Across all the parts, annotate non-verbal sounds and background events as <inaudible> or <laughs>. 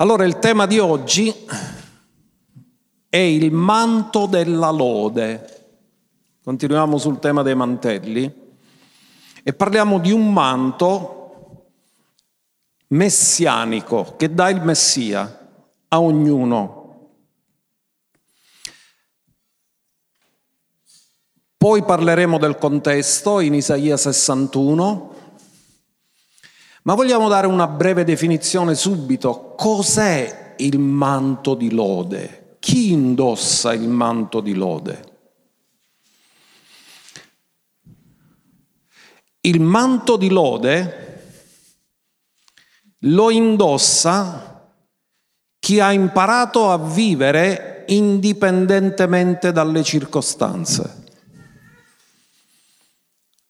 Allora il tema di oggi è il manto della lode. Continuiamo sul tema dei mantelli e parliamo di un manto messianico che dà il Messia a ognuno. Poi parleremo del contesto in Isaia 61 ma vogliamo dare una breve definizione subito. Cos'è il manto di lode? Chi indossa il manto di lode? Il manto di lode lo indossa chi ha imparato a vivere indipendentemente dalle circostanze.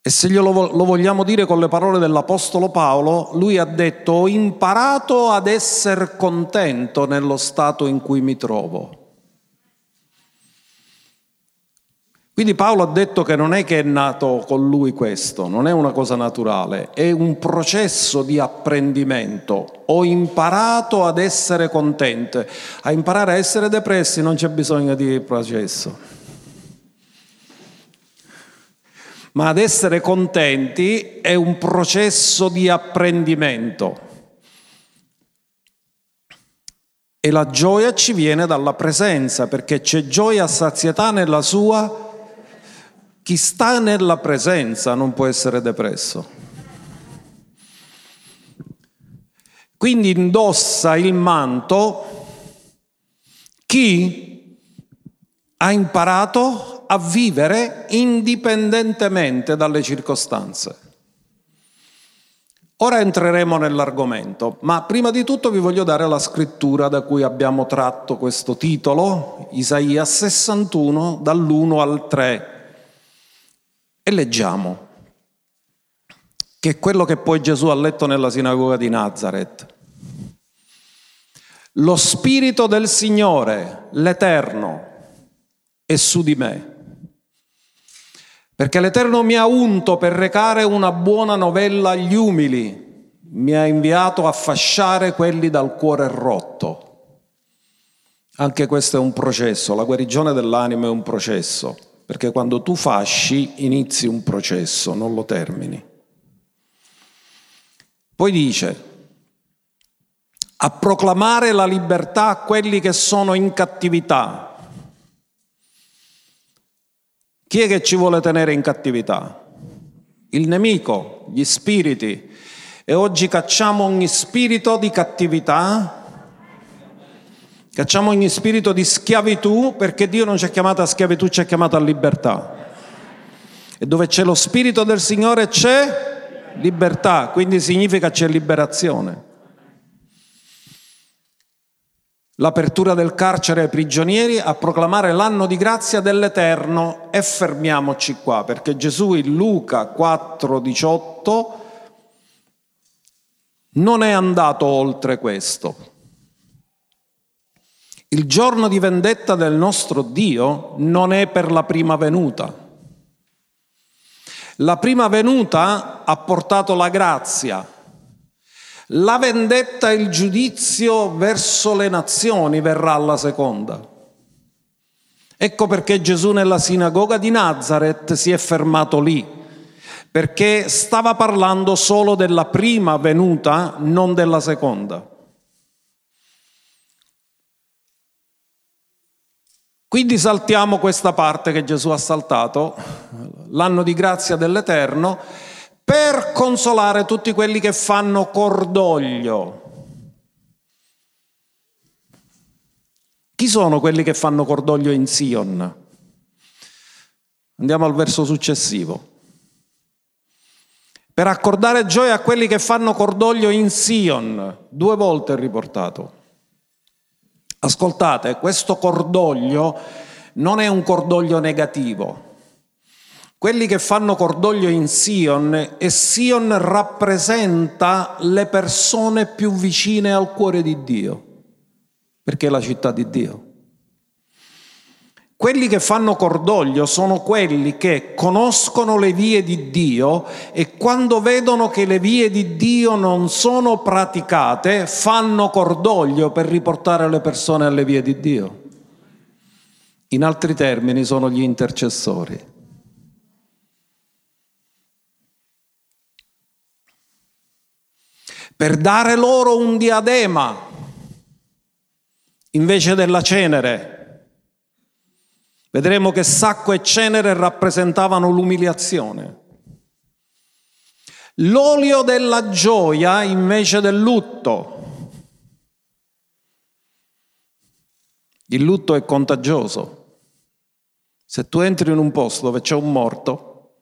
E se glielo lo vogliamo dire con le parole dell'Apostolo Paolo, lui ha detto ho imparato ad essere contento nello stato in cui mi trovo. Quindi Paolo ha detto che non è che è nato con lui questo, non è una cosa naturale, è un processo di apprendimento. Ho imparato ad essere contente. A imparare a essere depressi non c'è bisogno di processo. Ma ad essere contenti è un processo di apprendimento. E la gioia ci viene dalla presenza, perché c'è gioia a sazietà nella sua... Chi sta nella presenza non può essere depresso. Quindi indossa il manto chi ha imparato a vivere indipendentemente dalle circostanze. Ora entreremo nell'argomento, ma prima di tutto vi voglio dare la scrittura da cui abbiamo tratto questo titolo, Isaia 61, dall'1 al 3. E leggiamo, che è quello che poi Gesù ha letto nella sinagoga di Nazareth. Lo Spirito del Signore, l'Eterno, è su di me perché l'Eterno mi ha unto per recare una buona novella agli umili, mi ha inviato a fasciare quelli dal cuore rotto. Anche questo è un processo, la guarigione dell'anima è un processo, perché quando tu fasci inizi un processo, non lo termini. Poi dice, a proclamare la libertà a quelli che sono in cattività, chi è che ci vuole tenere in cattività? Il nemico, gli spiriti. E oggi cacciamo ogni spirito di cattività, cacciamo ogni spirito di schiavitù, perché Dio non ci ha chiamato a schiavitù, ci ha chiamato a libertà. E dove c'è lo spirito del Signore c'è libertà, quindi significa c'è liberazione. L'apertura del carcere ai prigionieri, a proclamare l'anno di grazia dell'Eterno e fermiamoci qua, perché Gesù in Luca 4:18 non è andato oltre questo. Il giorno di vendetta del nostro Dio non è per la prima venuta. La prima venuta ha portato la grazia, la vendetta e il giudizio verso le nazioni verrà alla seconda. Ecco perché Gesù nella sinagoga di Nazareth si è fermato lì, perché stava parlando solo della prima venuta, non della seconda. Quindi saltiamo questa parte che Gesù ha saltato, l'anno di grazia dell'Eterno, per consolare tutti quelli che fanno cordoglio. Chi sono quelli che fanno cordoglio in Sion? Andiamo al verso successivo. Per accordare gioia a quelli che fanno cordoglio in Sion, due volte riportato. Ascoltate, questo cordoglio non è un cordoglio negativo, quelli che fanno cordoglio in Sion e Sion rappresenta le persone più vicine al cuore di Dio, perché è la città di Dio. Quelli che fanno cordoglio sono quelli che conoscono le vie di Dio e quando vedono che le vie di Dio non sono praticate, fanno cordoglio per riportare le persone alle vie di Dio. In altri termini sono gli intercessori. Per dare loro un diadema invece della cenere Vedremo che sacco e cenere rappresentavano l'umiliazione. L'olio della gioia invece del lutto. Il lutto è contagioso. Se tu entri in un posto dove c'è un morto,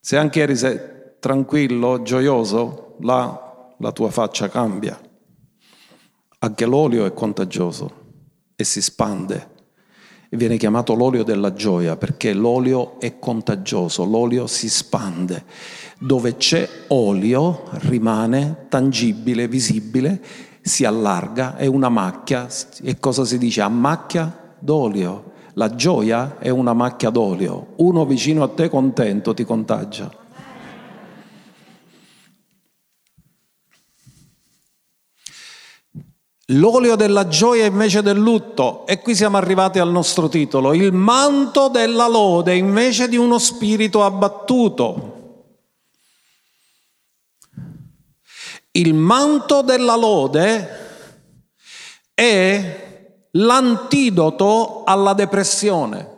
se anche eri tranquillo, gioioso, là la tua faccia cambia. Anche l'olio è contagioso e si spande e viene chiamato l'olio della gioia perché l'olio è contagioso, l'olio si spande. Dove c'è olio rimane tangibile, visibile, si allarga, è una macchia. E cosa si dice? A macchia d'olio. La gioia è una macchia d'olio. Uno vicino a te contento ti contagia. L'olio della gioia invece del lutto. E qui siamo arrivati al nostro titolo. Il manto della lode invece di uno spirito abbattuto. Il manto della lode è l'antidoto alla depressione.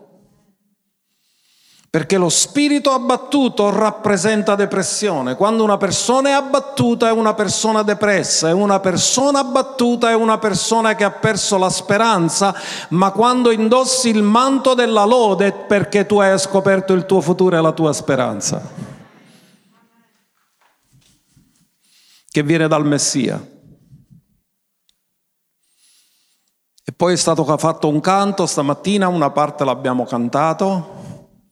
Perché lo spirito abbattuto rappresenta depressione. Quando una persona è abbattuta è una persona depressa, è una persona abbattuta è una persona che ha perso la speranza, ma quando indossi il manto della lode è perché tu hai scoperto il tuo futuro e la tua speranza. Che viene dal Messia. E poi è stato fatto un canto stamattina, una parte l'abbiamo cantato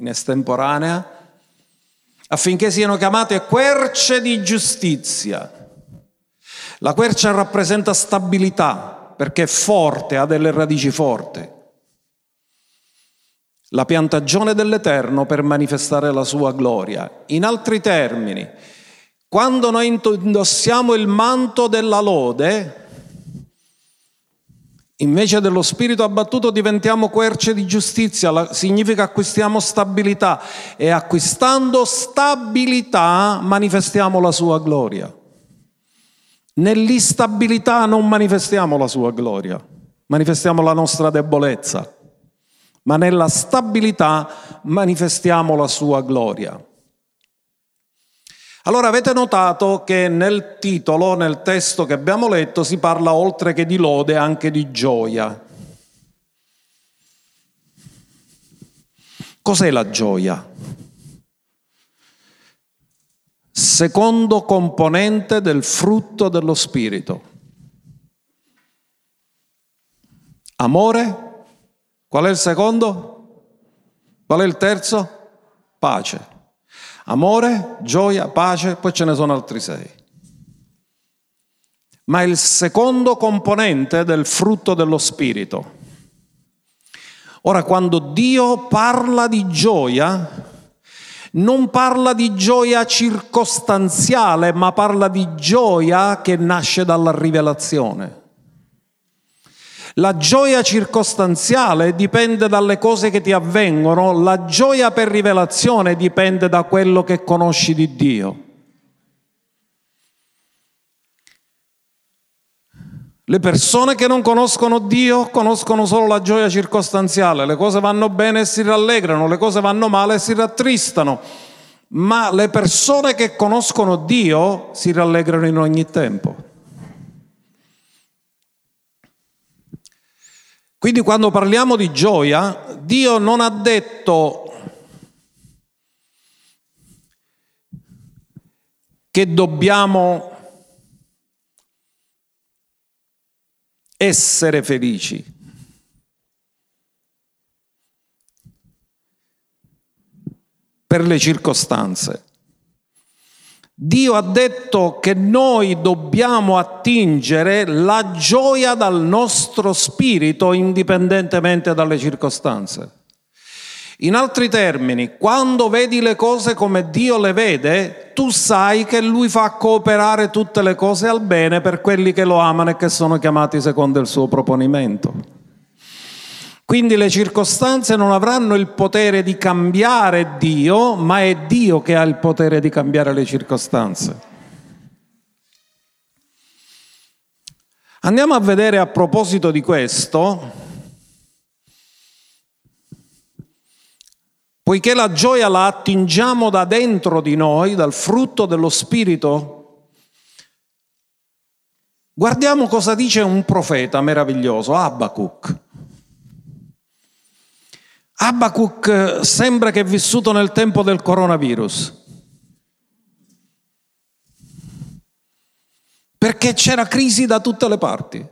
in estemporanea, affinché siano chiamate querce di giustizia. La quercia rappresenta stabilità perché è forte, ha delle radici forti. La piantagione dell'Eterno per manifestare la sua gloria. In altri termini, quando noi indossiamo il manto della lode, Invece dello spirito abbattuto diventiamo querce di giustizia, significa acquistiamo stabilità e acquistando stabilità manifestiamo la sua gloria. Nell'instabilità non manifestiamo la sua gloria, manifestiamo la nostra debolezza, ma nella stabilità manifestiamo la sua gloria. Allora avete notato che nel titolo, nel testo che abbiamo letto, si parla oltre che di lode anche di gioia. Cos'è la gioia? Secondo componente del frutto dello Spirito. Amore? Qual è il secondo? Qual è il terzo? Pace. Amore, gioia, pace, poi ce ne sono altri sei. Ma il secondo componente del frutto dello Spirito. Ora, quando Dio parla di gioia, non parla di gioia circostanziale, ma parla di gioia che nasce dalla rivelazione. La gioia circostanziale dipende dalle cose che ti avvengono, la gioia per rivelazione dipende da quello che conosci di Dio. Le persone che non conoscono Dio conoscono solo la gioia circostanziale, le cose vanno bene e si rallegrano, le cose vanno male e si rattristano, ma le persone che conoscono Dio si rallegrano in ogni tempo. Quindi quando parliamo di gioia, Dio non ha detto che dobbiamo essere felici. per le circostanze. Dio ha detto che noi dobbiamo attingere la gioia dal nostro spirito indipendentemente dalle circostanze. In altri termini, quando vedi le cose come Dio le vede, tu sai che Lui fa cooperare tutte le cose al bene per quelli che lo amano e che sono chiamati secondo il suo proponimento. Quindi le circostanze non avranno il potere di cambiare Dio, ma è Dio che ha il potere di cambiare le circostanze. Andiamo a vedere a proposito di questo Poiché la gioia la attingiamo da dentro di noi, dal frutto dello Spirito, guardiamo cosa dice un profeta meraviglioso, Abacuc. Abacuc sembra che è vissuto nel tempo del coronavirus. Perché c'era crisi da tutte le parti.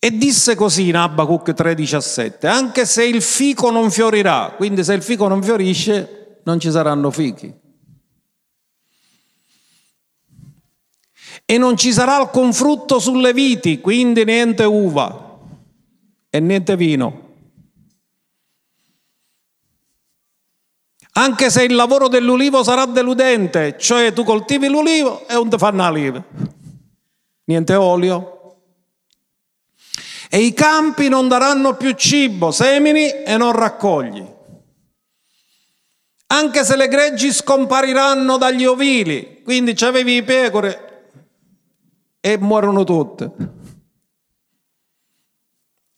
E disse così in Abacuc 3:17, anche se il fico non fiorirà, quindi se il fico non fiorisce non ci saranno fichi. E non ci sarà alcun frutto sulle viti, quindi niente uva e niente vino. Anche se il lavoro dell'ulivo sarà deludente, cioè tu coltivi l'ulivo e non ti fanno l'oliva. Niente olio, e i campi non daranno più cibo, semini e non raccogli. Anche se le greggi scompariranno dagli ovili, quindi c'avevi i pecore e muoiono tutte.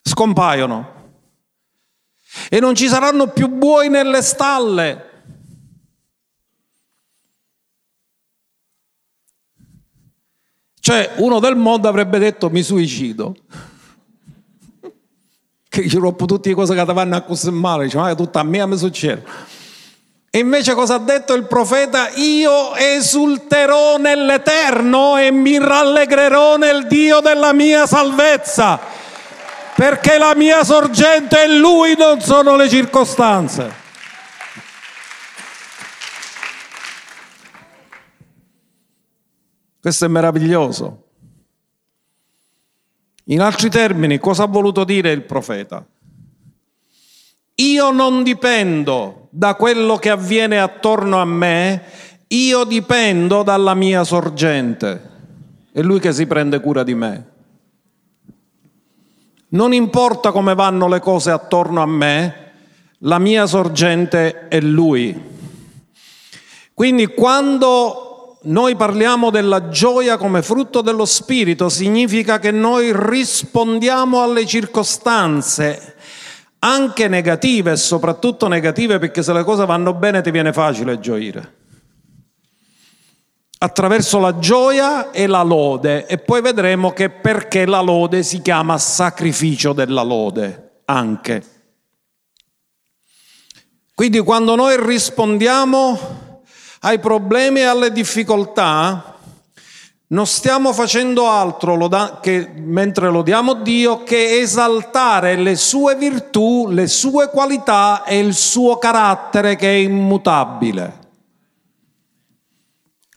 Scompaiono. E non ci saranno più buoi nelle stalle. Cioè uno del mondo avrebbe detto mi suicido che ci rompo tutte le cose che ti vanno a così male, dice, ma tutto a me mi succede. E invece cosa ha detto il profeta? Io esulterò nell'Eterno e mi rallegrerò nel Dio della mia salvezza, perché la mia sorgente è Lui, non sono le circostanze. Questo è meraviglioso. In altri termini, cosa ha voluto dire il profeta? Io non dipendo da quello che avviene attorno a me, io dipendo dalla mia sorgente. È lui che si prende cura di me. Non importa come vanno le cose attorno a me, la mia sorgente è lui. Quindi quando noi parliamo della gioia come frutto dello Spirito, significa che noi rispondiamo alle circostanze, anche negative soprattutto negative, perché se le cose vanno bene ti viene facile gioire. Attraverso la gioia e la lode, e poi vedremo che perché la lode si chiama sacrificio della lode, anche. Quindi quando noi rispondiamo ai problemi e alle difficoltà, non stiamo facendo altro che, mentre lodiamo Dio che esaltare le sue virtù, le sue qualità e il suo carattere che è immutabile.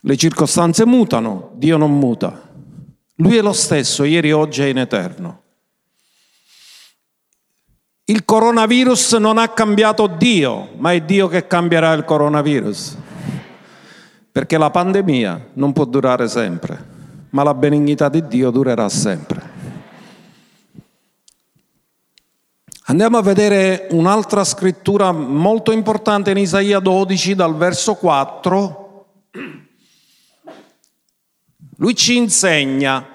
Le circostanze mutano, Dio non muta. Lui è lo stesso, ieri, oggi e in eterno. Il coronavirus non ha cambiato Dio, ma è Dio che cambierà il coronavirus perché la pandemia non può durare sempre, ma la benignità di Dio durerà sempre. Andiamo a vedere un'altra scrittura molto importante in Isaia 12 dal verso 4. Lui ci insegna,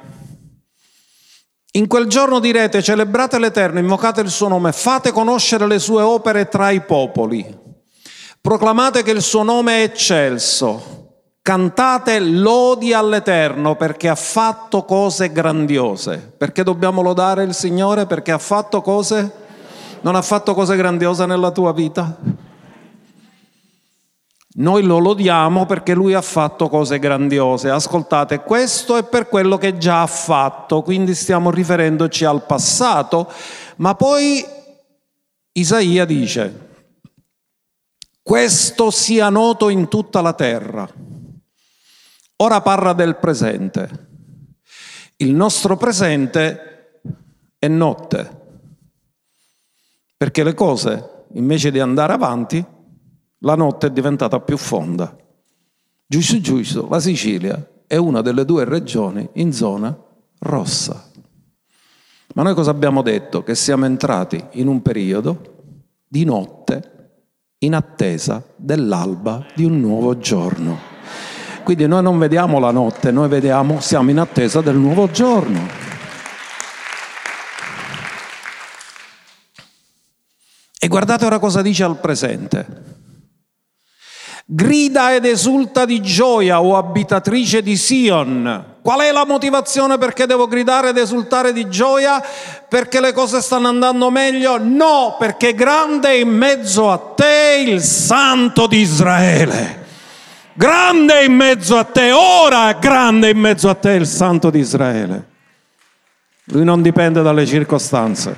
in quel giorno direte celebrate l'Eterno, invocate il suo nome, fate conoscere le sue opere tra i popoli, proclamate che il suo nome è eccelso, Cantate lodi all'Eterno perché ha fatto cose grandiose. Perché dobbiamo lodare il Signore? Perché ha fatto cose? Non ha fatto cose grandiose nella tua vita? Noi lo lodiamo perché lui ha fatto cose grandiose. Ascoltate, questo è per quello che già ha fatto, quindi stiamo riferendoci al passato, ma poi Isaia dice, questo sia noto in tutta la terra. Ora parla del presente. Il nostro presente è notte. Perché le cose, invece di andare avanti, la notte è diventata più fonda. Giusto giusto, la Sicilia è una delle due regioni in zona rossa. Ma noi cosa abbiamo detto? Che siamo entrati in un periodo di notte in attesa dell'alba di un nuovo giorno. Quindi noi non vediamo la notte, noi vediamo, siamo in attesa del nuovo giorno. E guardate ora cosa dice al presente. Grida ed esulta di gioia, o abitatrice di Sion. Qual è la motivazione perché devo gridare ed esultare di gioia? Perché le cose stanno andando meglio? No, perché grande in mezzo a te il Santo di Israele. Grande in mezzo a te, ora è grande in mezzo a te il Santo di Israele. Lui non dipende dalle circostanze.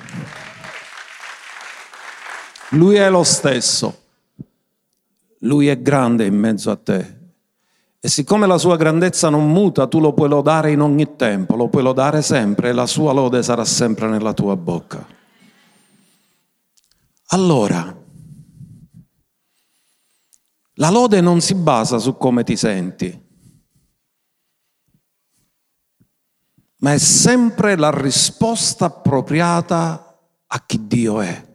Lui è lo stesso. Lui è grande in mezzo a te. E siccome la sua grandezza non muta, tu lo puoi lodare in ogni tempo, lo puoi lodare sempre e la sua lode sarà sempre nella tua bocca. Allora, la lode non si basa su come ti senti, ma è sempre la risposta appropriata a chi Dio è.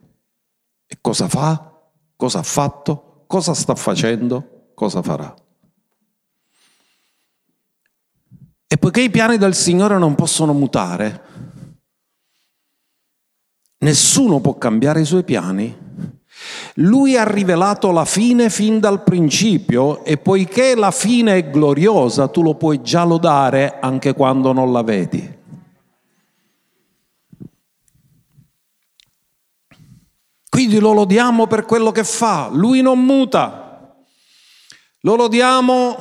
E cosa fa, cosa ha fatto? Cosa sta facendo, cosa farà. E poiché i piani del Signore non possono mutare, nessuno può cambiare i suoi piani, lui ha rivelato la fine fin dal principio e poiché la fine è gloriosa, tu lo puoi già lodare anche quando non la vedi. Quindi lo lodiamo per quello che fa, lui non muta. Lo lodiamo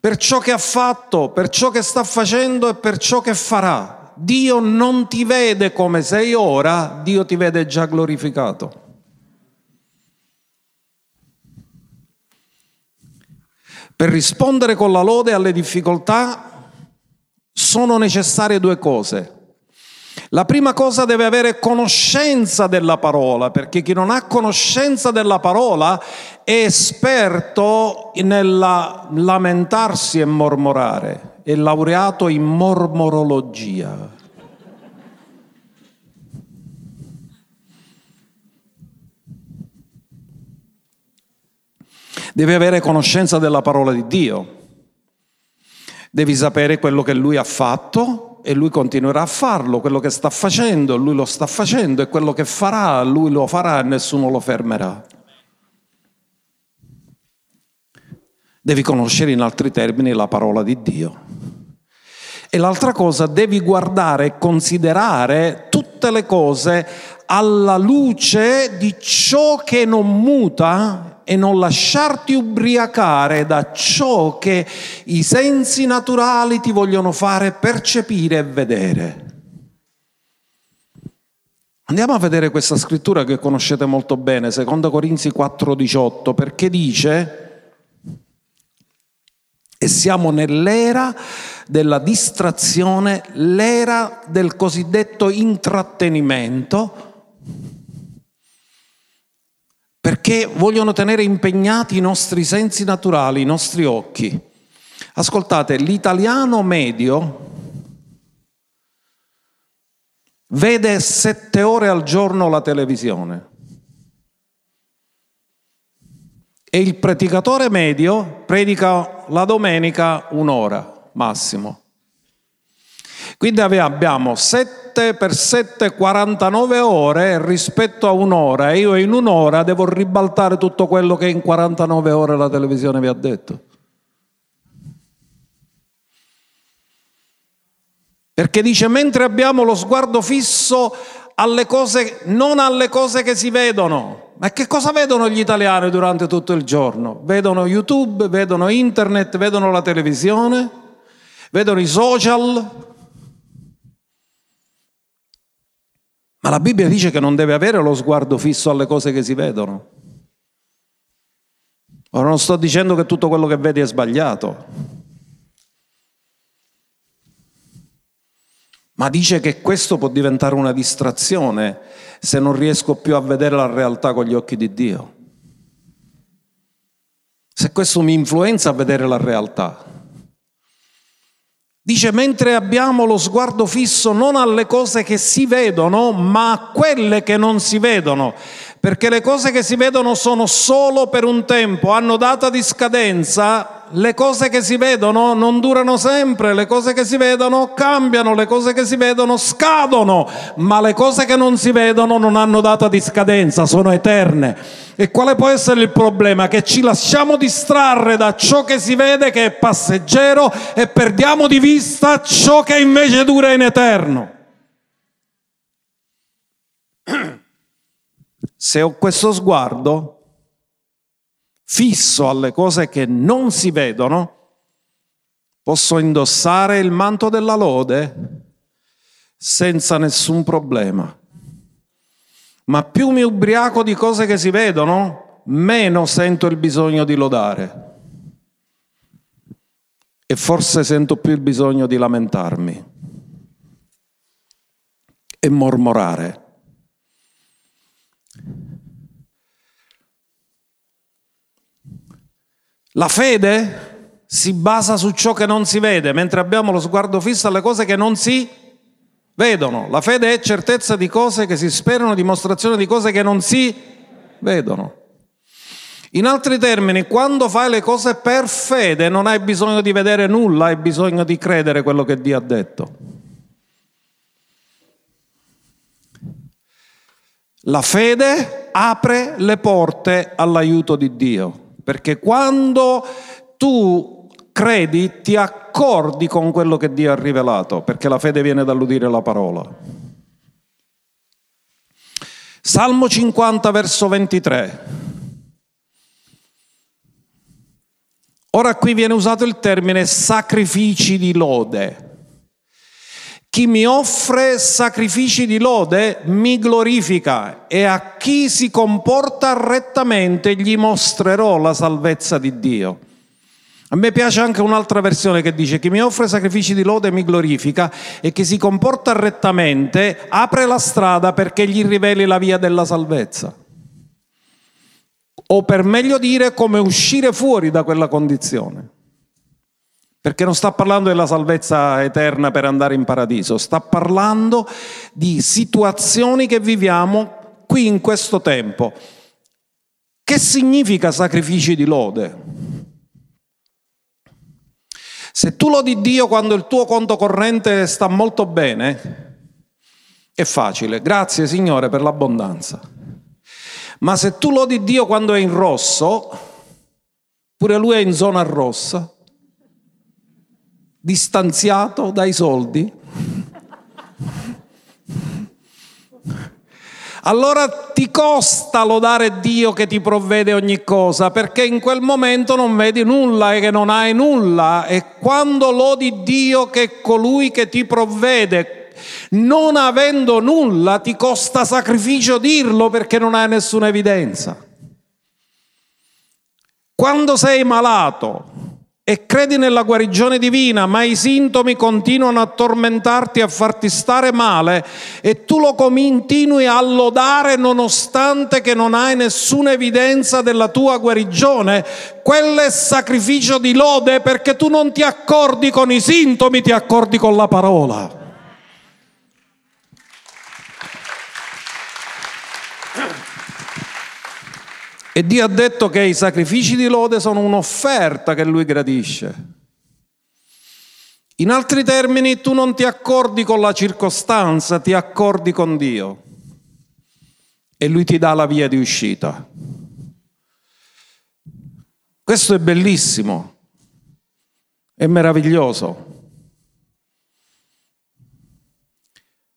per ciò che ha fatto, per ciò che sta facendo e per ciò che farà. Dio non ti vede come sei ora, Dio ti vede già glorificato. Per rispondere con la lode alle difficoltà sono necessarie due cose. La prima cosa deve avere conoscenza della parola, perché chi non ha conoscenza della parola è esperto nel lamentarsi e mormorare, è laureato in mormorologia. Devi avere conoscenza della parola di Dio, devi sapere quello che Lui ha fatto e lui continuerà a farlo, quello che sta facendo, lui lo sta facendo e quello che farà, lui lo farà e nessuno lo fermerà. Devi conoscere in altri termini la parola di Dio. E l'altra cosa, devi guardare e considerare tutte le cose alla luce di ciò che non muta e non lasciarti ubriacare da ciò che i sensi naturali ti vogliono fare percepire e vedere. Andiamo a vedere questa scrittura che conoscete molto bene, 2 Corinzi 4:18, perché dice, e siamo nell'era della distrazione, l'era del cosiddetto intrattenimento, perché vogliono tenere impegnati i nostri sensi naturali, i nostri occhi. Ascoltate, l'italiano medio vede sette ore al giorno la televisione e il predicatore medio predica la domenica un'ora massimo. Quindi abbiamo 7 per 7, 49 ore rispetto a un'ora e io in un'ora devo ribaltare tutto quello che in 49 ore la televisione vi ha detto. Perché dice mentre abbiamo lo sguardo fisso alle cose, non alle cose che si vedono. Ma che cosa vedono gli italiani durante tutto il giorno? Vedono YouTube, vedono internet, vedono la televisione, vedono i social, Ma la Bibbia dice che non deve avere lo sguardo fisso alle cose che si vedono. Ora non sto dicendo che tutto quello che vedi è sbagliato. ma dice che questo può diventare una distrazione se non riesco più a vedere la realtà con gli occhi di Dio. Se questo mi influenza a vedere la realtà. Dice, mentre abbiamo lo sguardo fisso non alle cose che si vedono, ma a quelle che non si vedono, perché le cose che si vedono sono solo per un tempo, hanno data di scadenza, le cose che si vedono non durano sempre, le cose che si vedono cambiano, le cose che si vedono scadono, ma le cose che non si vedono non hanno data di scadenza, sono eterne. E quale può essere il problema? Che ci lasciamo distrarre da ciò che si vede che è passeggero e perdiamo di vista ciò che invece dura in eterno. Se ho questo sguardo fisso alle cose che non si vedono, posso indossare il manto della lode senza nessun problema ma più mi ubriaco di cose che si vedono, meno sento il bisogno di lodare. E forse sento più il bisogno di lamentarmi e mormorare. La fede si basa su ciò che non si vede, mentre abbiamo lo sguardo fisso alle cose che non si vedono. La fede è certezza di cose che si sperano, dimostrazione di cose che non si vedono. In altri termini, quando fai le cose per fede non hai bisogno di vedere nulla, hai bisogno di credere quello che Dio ha detto. La fede apre le porte all'aiuto di Dio, perché quando tu credi, ti accordi con quello che Dio ha rivelato, perché la fede viene dall'udire la parola. Salmo 50, verso 23. Ora qui viene usato il termine sacrifici di lode. Chi mi offre sacrifici di lode mi glorifica e a chi si comporta rettamente gli mostrerò la salvezza di Dio. A me piace anche un'altra versione che dice chi mi offre sacrifici di lode mi glorifica e chi si comporta rettamente apre la strada perché gli riveli la via della salvezza. O per meglio dire come uscire fuori da quella condizione. Perché non sta parlando della salvezza eterna per andare in paradiso, sta parlando di situazioni che viviamo qui in questo tempo. Che significa sacrifici di lode? Se tu lodi Dio quando il tuo conto corrente sta molto bene, è facile. Grazie Signore per l'abbondanza. Ma se tu lodi Dio quando è in rosso, pure lui è in zona rossa, distanziato dai soldi, allora ti costa lodare Dio che ti provvede ogni cosa, perché in quel momento non vedi nulla e che non hai nulla. E quando lodi Dio che è colui che ti provvede, non avendo nulla, ti costa sacrificio dirlo perché non hai nessuna evidenza. Quando sei malato, e credi nella guarigione divina, ma i sintomi continuano a tormentarti, a farti stare male e tu lo continui a lodare nonostante che non hai nessuna evidenza della tua guarigione, quello è sacrificio di lode perché tu non ti accordi con i sintomi, ti accordi con la parola. E Dio ha detto che i sacrifici di lode sono un'offerta che Lui gradisce. In altri termini, tu non ti accordi con la circostanza, ti accordi con Dio. E Lui ti dà la via di uscita. Questo è bellissimo, è meraviglioso.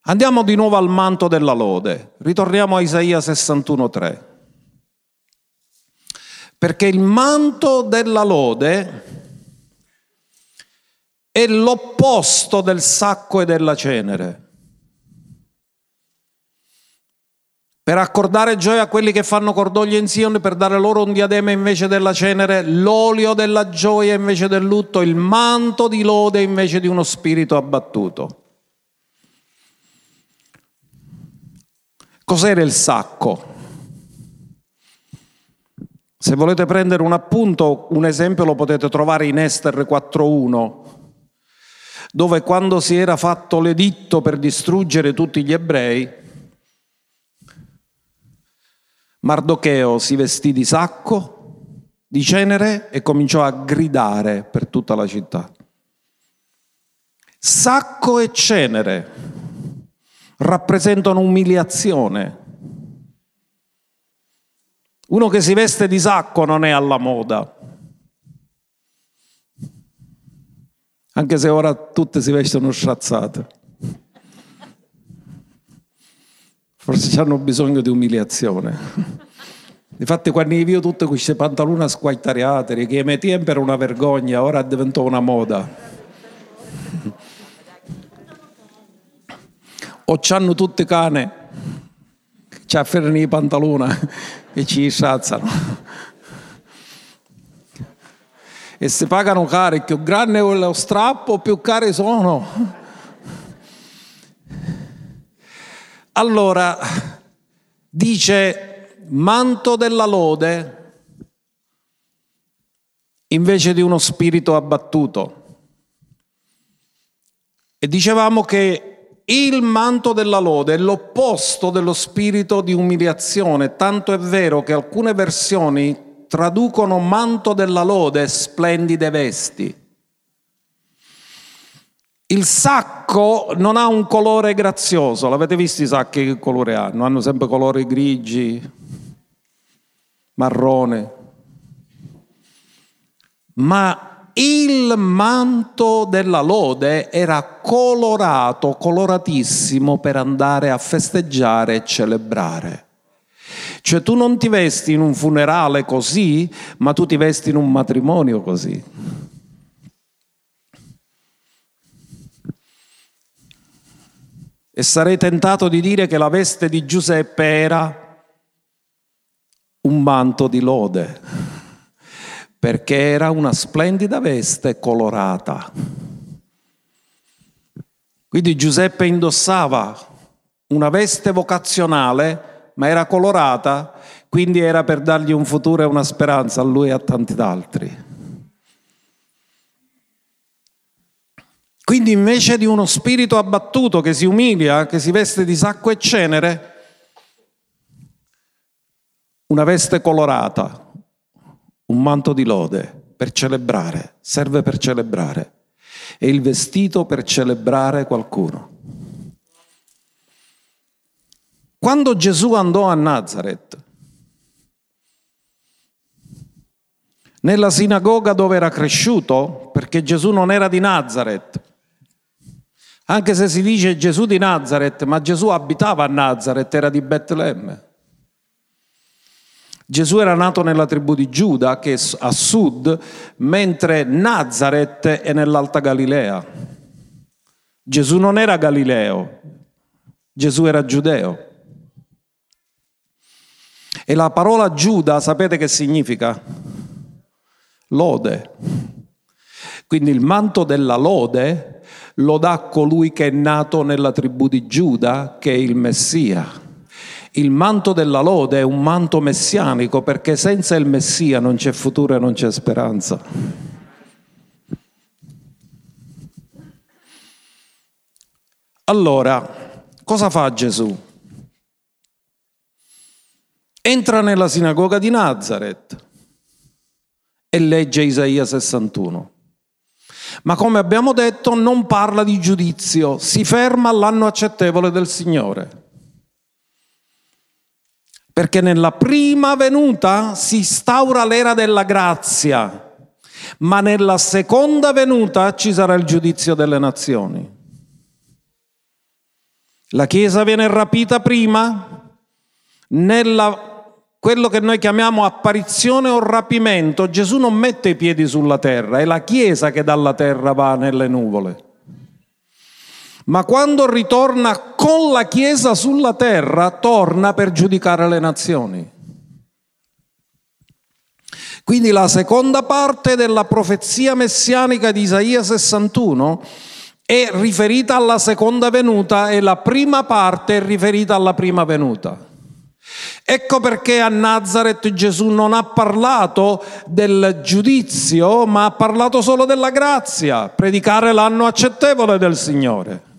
Andiamo di nuovo al manto della lode. Ritorniamo a Isaia 61.3 perché il manto della lode è l'opposto del sacco e della cenere. Per accordare gioia a quelli che fanno cordoglio in Sion, per dare loro un diadema invece della cenere, l'olio della gioia invece del lutto, il manto di lode invece di uno spirito abbattuto. Cos'era il sacco? Se volete prendere un appunto, un esempio lo potete trovare in Ester 4.1, dove quando si era fatto l'editto per distruggere tutti gli ebrei, Mardocheo si vestì di sacco, di cenere e cominciò a gridare per tutta la città. Sacco e cenere rappresentano umiliazione, uno che si veste di sacco non è alla moda. Anche se ora tutte si vestono strazzate. Forse hanno bisogno di umiliazione. Infatti quando io vedo tutte queste pantalone squaitariate, che ai tempi era una vergogna, ora è diventata una moda. O c'hanno tutti cane, ci afferrano i pantaloni e ci sciazzano. E se pagano cari, più grande è lo strappo, più cari sono. Allora, dice manto della lode invece di uno spirito abbattuto. E dicevamo che il manto della lode è l'opposto dello spirito di umiliazione, tanto è vero che alcune versioni traducono manto della lode splendide vesti. Il sacco non ha un colore grazioso, l'avete visto i sacchi che colore hanno? Hanno sempre colori grigi, marrone. Ma il manto della lode era colorato, coloratissimo per andare a festeggiare e celebrare. Cioè tu non ti vesti in un funerale così, ma tu ti vesti in un matrimonio così. E sarei tentato di dire che la veste di Giuseppe era un manto di lode perché era una splendida veste colorata. Quindi Giuseppe indossava una veste vocazionale, ma era colorata, quindi era per dargli un futuro e una speranza a lui e a tanti altri. Quindi invece di uno spirito abbattuto che si umilia, che si veste di sacco e cenere, una veste colorata, un manto di lode per celebrare, serve per celebrare. È il vestito per celebrare qualcuno. Quando Gesù andò a Nazareth, nella sinagoga dove era cresciuto, perché Gesù non era di Nazareth, anche se si dice Gesù di Nazareth, ma Gesù abitava a Nazareth, era di Betlemme. Gesù era nato nella tribù di Giuda, che è a sud, mentre Nazareth è nell'Alta Galilea. Gesù non era Galileo, Gesù era giudeo. E la parola Giuda, sapete che significa? Lode. Quindi il manto della lode lo dà colui che è nato nella tribù di Giuda, che è il Messia. Il manto della lode è un manto messianico perché senza il Messia non c'è futuro e non c'è speranza. Allora, cosa fa Gesù? Entra nella sinagoga di Nazareth e legge Isaia 61. Ma come abbiamo detto non parla di giudizio, si ferma all'anno accettevole del Signore perché nella prima venuta si instaura l'era della grazia, ma nella seconda venuta ci sarà il giudizio delle nazioni. La Chiesa viene rapita prima, nella quello che noi chiamiamo apparizione o rapimento, Gesù non mette i piedi sulla terra, è la Chiesa che dalla terra va nelle nuvole ma quando ritorna con la Chiesa sulla terra, torna per giudicare le nazioni. Quindi la seconda parte della profezia messianica di Isaia 61 è riferita alla seconda venuta e la prima parte è riferita alla prima venuta. Ecco perché a Nazareth Gesù non ha parlato del giudizio, ma ha parlato solo della grazia, predicare l'anno accettevole del Signore.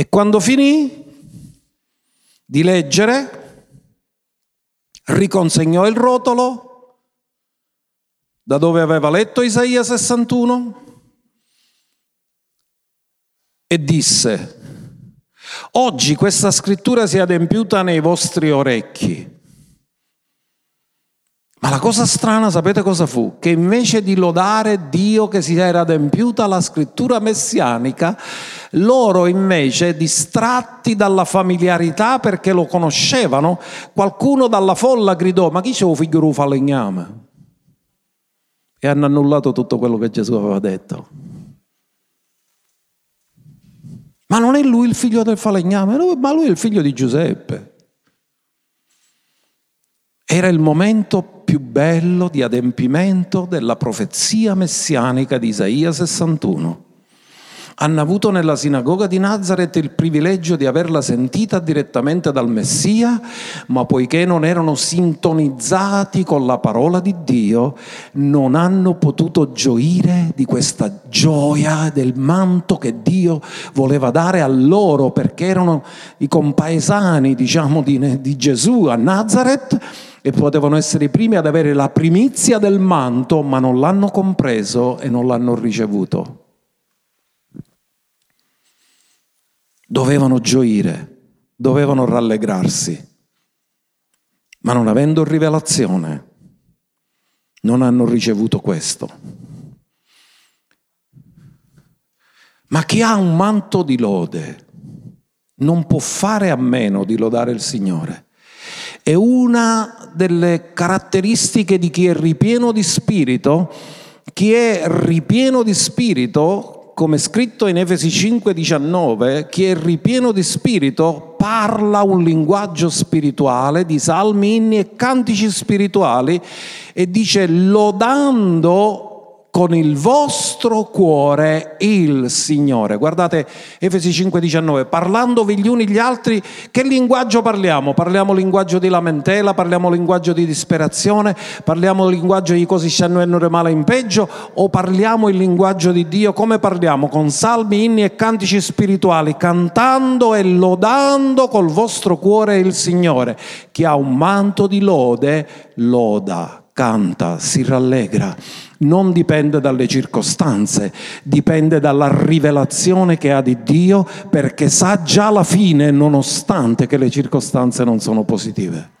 E quando finì di leggere, riconsegnò il rotolo da dove aveva letto Isaia 61 e disse, Oggi questa scrittura si è adempiuta nei vostri orecchi. Ma la cosa strana, sapete cosa fu? Che invece di lodare Dio che si era adempiuta la scrittura messianica, loro invece, distratti dalla familiarità perché lo conoscevano, qualcuno dalla folla gridò, ma chi c'è un figlio di falegname? E hanno annullato tutto quello che Gesù aveva detto. Ma non è lui il figlio del falegname, ma lui è il figlio di Giuseppe. Era il momento più bello di adempimento della profezia messianica di Isaia 61 hanno avuto nella sinagoga di Nazareth il privilegio di averla sentita direttamente dal Messia, ma poiché non erano sintonizzati con la parola di Dio, non hanno potuto gioire di questa gioia del manto che Dio voleva dare a loro, perché erano i compaesani, diciamo, di, di Gesù a Nazareth e potevano essere i primi ad avere la primizia del manto, ma non l'hanno compreso e non l'hanno ricevuto. Dovevano gioire, dovevano rallegrarsi, ma non avendo rivelazione non hanno ricevuto questo. Ma chi ha un manto di lode non può fare a meno di lodare il Signore. È una delle caratteristiche di chi è ripieno di spirito. Chi è ripieno di spirito come scritto in Efesi 5:19, chi è ripieno di spirito parla un linguaggio spirituale di salmi, inni e cantici spirituali e dice lodando con il vostro cuore il Signore. Guardate Efesi 5:19, parlandovi gli uni gli altri, che linguaggio parliamo? Parliamo linguaggio di lamentela, parliamo linguaggio di disperazione, parliamo linguaggio di così stanno male in peggio o parliamo il linguaggio di Dio? Come parliamo? Con salmi, inni e cantici spirituali, cantando e lodando col vostro cuore il Signore. Chi ha un manto di lode, loda, canta, si rallegra non dipende dalle circostanze, dipende dalla rivelazione che ha di Dio perché sa già la fine nonostante che le circostanze non sono positive.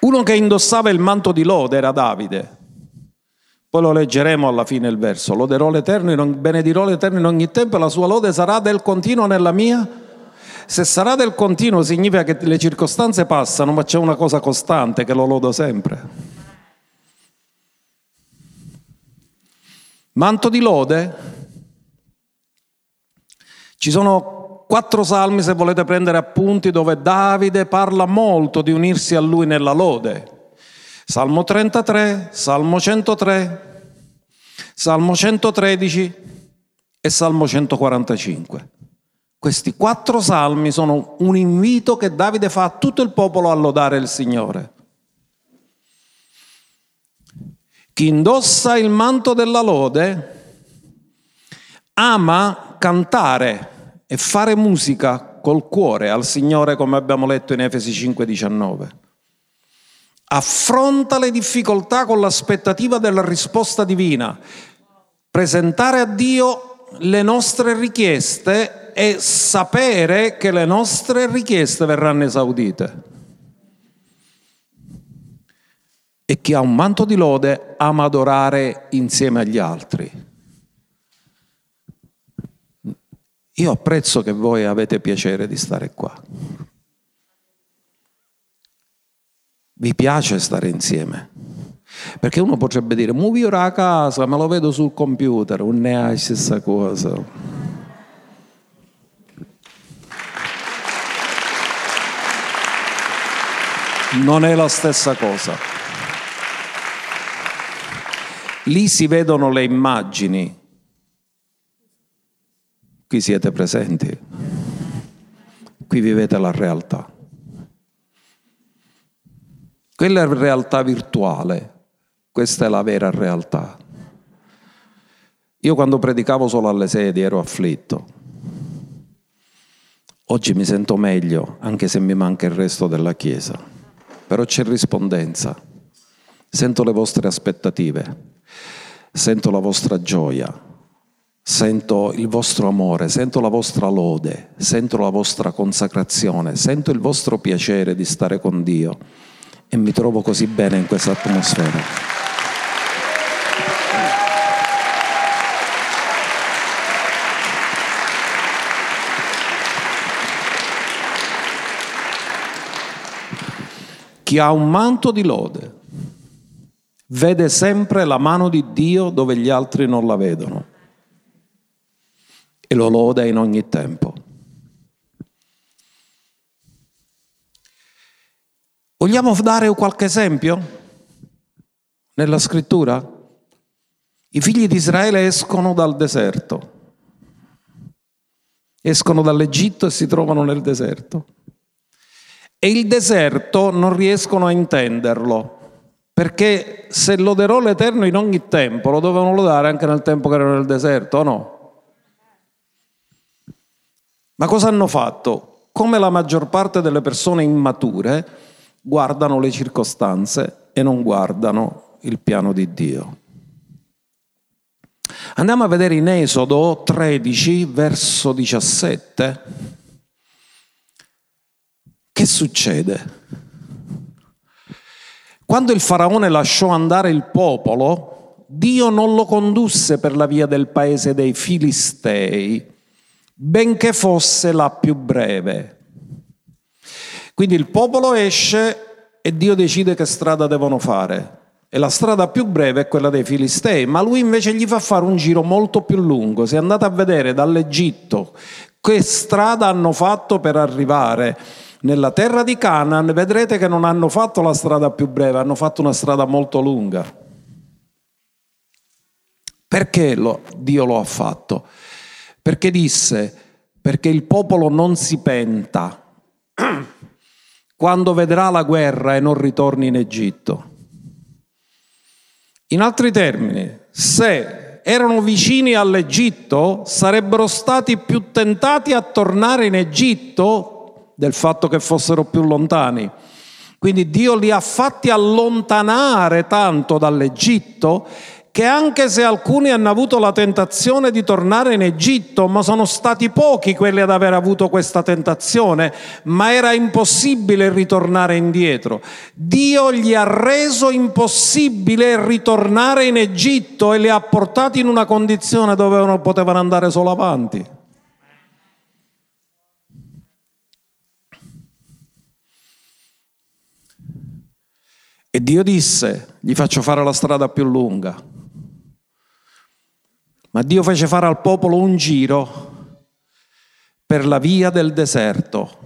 Uno che indossava il manto di lode era Davide. Poi lo leggeremo alla fine il verso. Loderò l'Eterno, benedirò l'Eterno in ogni tempo e la sua lode sarà del continuo nella mia se sarà del continuo significa che le circostanze passano, ma c'è una cosa costante che lo lodo sempre. Manto di lode. Ci sono quattro salmi, se volete prendere appunti, dove Davide parla molto di unirsi a lui nella lode. Salmo 33, Salmo 103, Salmo 113 e Salmo 145. Questi quattro salmi sono un invito che Davide fa a tutto il popolo a lodare il Signore. Chi indossa il manto della lode ama cantare e fare musica col cuore al Signore come abbiamo letto in Efesi 5:19. Affronta le difficoltà con l'aspettativa della risposta divina. Presentare a Dio le nostre richieste è sapere che le nostre richieste verranno esaudite. E chi ha un manto di lode ama adorare insieme agli altri. Io apprezzo che voi avete piacere di stare qua. Vi piace stare insieme. Perché uno potrebbe dire, muovi ora a casa, me lo vedo sul computer, non è la stessa cosa. Non è la stessa cosa. Lì si vedono le immagini. Qui siete presenti. Qui vivete la realtà. Quella è la realtà virtuale, questa è la vera realtà. Io quando predicavo solo alle sedie ero afflitto. Oggi mi sento meglio, anche se mi manca il resto della Chiesa. Però c'è rispondenza. Sento le vostre aspettative, sento la vostra gioia, sento il vostro amore, sento la vostra lode, sento la vostra consacrazione, sento il vostro piacere di stare con Dio. E mi trovo così bene in questa atmosfera. Chi ha un manto di lode vede sempre la mano di Dio dove gli altri non la vedono e lo loda in ogni tempo. Vogliamo dare qualche esempio nella scrittura? I figli di Israele escono dal deserto, escono dall'Egitto e si trovano nel deserto. E il deserto non riescono a intenderlo, perché se loderò l'Eterno in ogni tempo, lo dovevano lodare anche nel tempo che erano nel deserto, o no? Ma cosa hanno fatto? Come la maggior parte delle persone immature, guardano le circostanze e non guardano il piano di Dio. Andiamo a vedere in Esodo 13, verso 17. Che succede? Quando il faraone lasciò andare il popolo, Dio non lo condusse per la via del paese dei Filistei, benché fosse la più breve. Quindi il popolo esce e Dio decide che strada devono fare. E la strada più breve è quella dei Filistei, ma lui invece gli fa fare un giro molto più lungo. Se andate a vedere dall'Egitto che strada hanno fatto per arrivare nella terra di Canaan vedrete che non hanno fatto la strada più breve, hanno fatto una strada molto lunga. Perché lo, Dio lo ha fatto? Perché disse, perché il popolo non si penta quando vedrà la guerra e non ritorni in Egitto. In altri termini, se erano vicini all'Egitto, sarebbero stati più tentati a tornare in Egitto del fatto che fossero più lontani. Quindi Dio li ha fatti allontanare tanto dall'Egitto che anche se alcuni hanno avuto la tentazione di tornare in Egitto, ma sono stati pochi quelli ad aver avuto questa tentazione, ma era impossibile ritornare indietro. Dio gli ha reso impossibile ritornare in Egitto e li ha portati in una condizione dove potevano andare solo avanti. E Dio disse, gli faccio fare la strada più lunga. Ma Dio fece fare al popolo un giro per la via del deserto,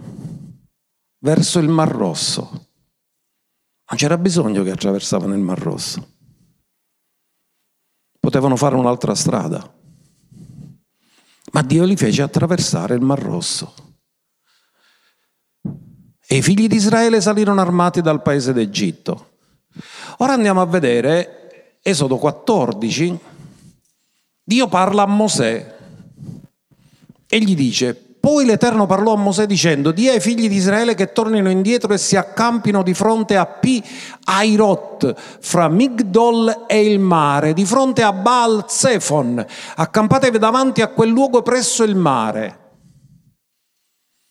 verso il Mar Rosso. Non c'era bisogno che attraversavano il Mar Rosso. Potevano fare un'altra strada. Ma Dio li fece attraversare il Mar Rosso. E i figli di Israele salirono armati dal paese d'Egitto. Ora andiamo a vedere Esodo 14. Dio parla a Mosè e gli dice, poi l'Eterno parlò a Mosè dicendo, di ai figli di Israele che tornino indietro e si accampino di fronte a Pi Airot, fra Migdol e il mare, di fronte a Baal Zephon, accampatevi davanti a quel luogo presso il mare.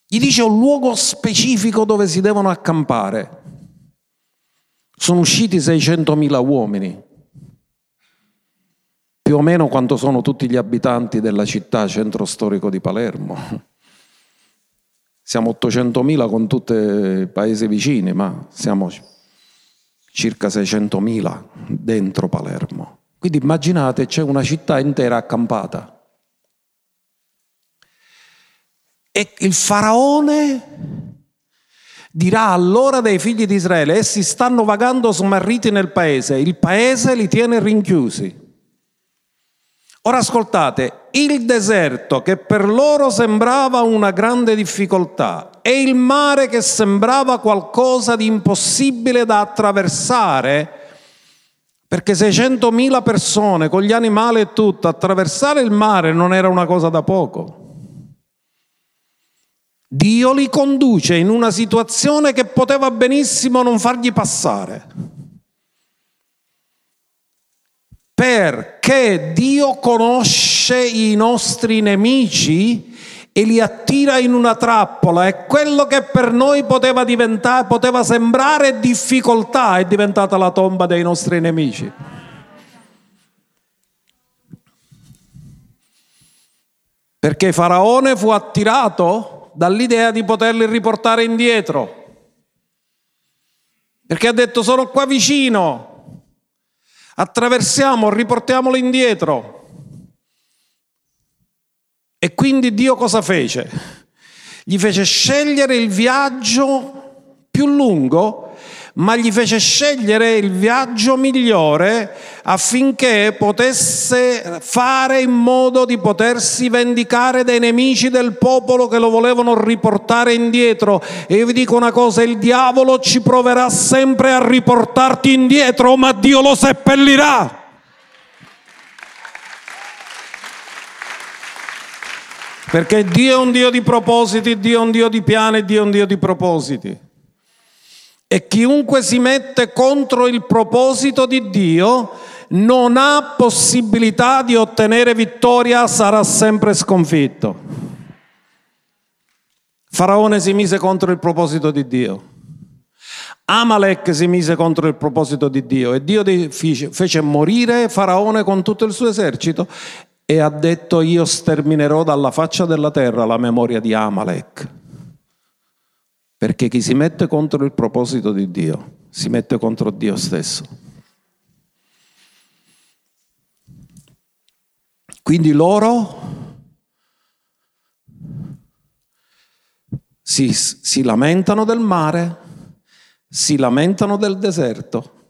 Gli dice un luogo specifico dove si devono accampare. Sono usciti 600.000 uomini, più o meno quanto sono tutti gli abitanti della città centro storico di Palermo. Siamo 800.000 con tutti i paesi vicini, ma siamo circa 600.000 dentro Palermo. Quindi immaginate, c'è una città intera accampata. E il faraone Dirà allora dei figli di Israele, essi stanno vagando smarriti nel paese, il paese li tiene rinchiusi. Ora ascoltate, il deserto che per loro sembrava una grande difficoltà e il mare che sembrava qualcosa di impossibile da attraversare, perché 600.000 persone con gli animali e tutto, attraversare il mare non era una cosa da poco. Dio li conduce in una situazione che poteva benissimo non fargli passare. Perché Dio conosce i nostri nemici e li attira in una trappola e quello che per noi poteva diventare, poteva sembrare difficoltà è diventata la tomba dei nostri nemici. Perché Faraone fu attirato dall'idea di poterli riportare indietro. Perché ha detto sono qua vicino, attraversiamo, riportiamolo indietro. E quindi Dio cosa fece? Gli fece scegliere il viaggio più lungo ma gli fece scegliere il viaggio migliore affinché potesse fare in modo di potersi vendicare dai nemici del popolo che lo volevano riportare indietro. E io vi dico una cosa, il diavolo ci proverà sempre a riportarti indietro, ma Dio lo seppellirà. Perché Dio è un Dio di propositi, Dio è un Dio di piani, Dio è un Dio di propositi. E chiunque si mette contro il proposito di Dio non ha possibilità di ottenere vittoria, sarà sempre sconfitto. Faraone si mise contro il proposito di Dio. Amalek si mise contro il proposito di Dio e Dio fece morire Faraone con tutto il suo esercito e ha detto io sterminerò dalla faccia della terra la memoria di Amalek. Perché chi si mette contro il proposito di Dio si mette contro Dio stesso. Quindi loro si, si lamentano del mare, si lamentano del deserto,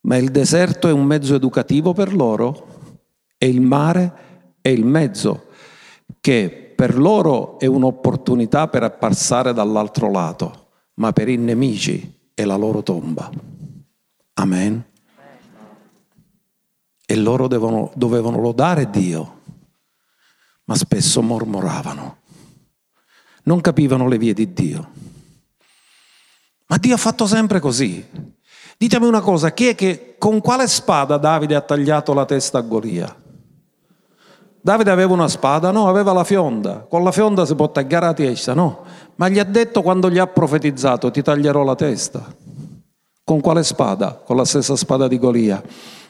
ma il deserto è un mezzo educativo per loro e il mare è il mezzo che per loro è un'opportunità per passare dall'altro lato, ma per i nemici è la loro tomba. Amen. E loro devono, dovevano lodare Dio, ma spesso mormoravano. Non capivano le vie di Dio. Ma Dio ha fatto sempre così. Ditemi una cosa, chi è che con quale spada Davide ha tagliato la testa a Golia? Davide aveva una spada? No, aveva la fionda. Con la fionda si può tagliare la testa? No. Ma gli ha detto quando gli ha profetizzato ti taglierò la testa. Con quale spada? Con la stessa spada di Golia.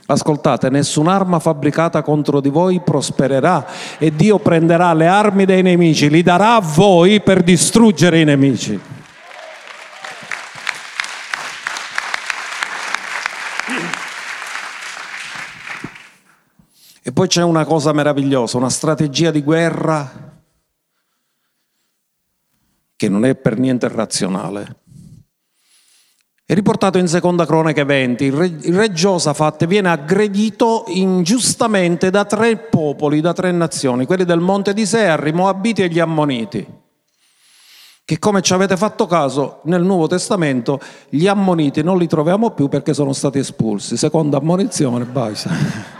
Ascoltate, nessun'arma fabbricata contro di voi prospererà e Dio prenderà le armi dei nemici, li darà a voi per distruggere i nemici. Poi c'è una cosa meravigliosa, una strategia di guerra che non è per niente razionale. È riportato in Seconda Cronaca 20, il re, il re Giosafat viene aggredito ingiustamente da tre popoli, da tre nazioni, quelli del monte di Sear, i Moabiti e gli Ammoniti, che come ci avete fatto caso nel Nuovo Testamento gli Ammoniti non li troviamo più perché sono stati espulsi, seconda ammonizione, basta.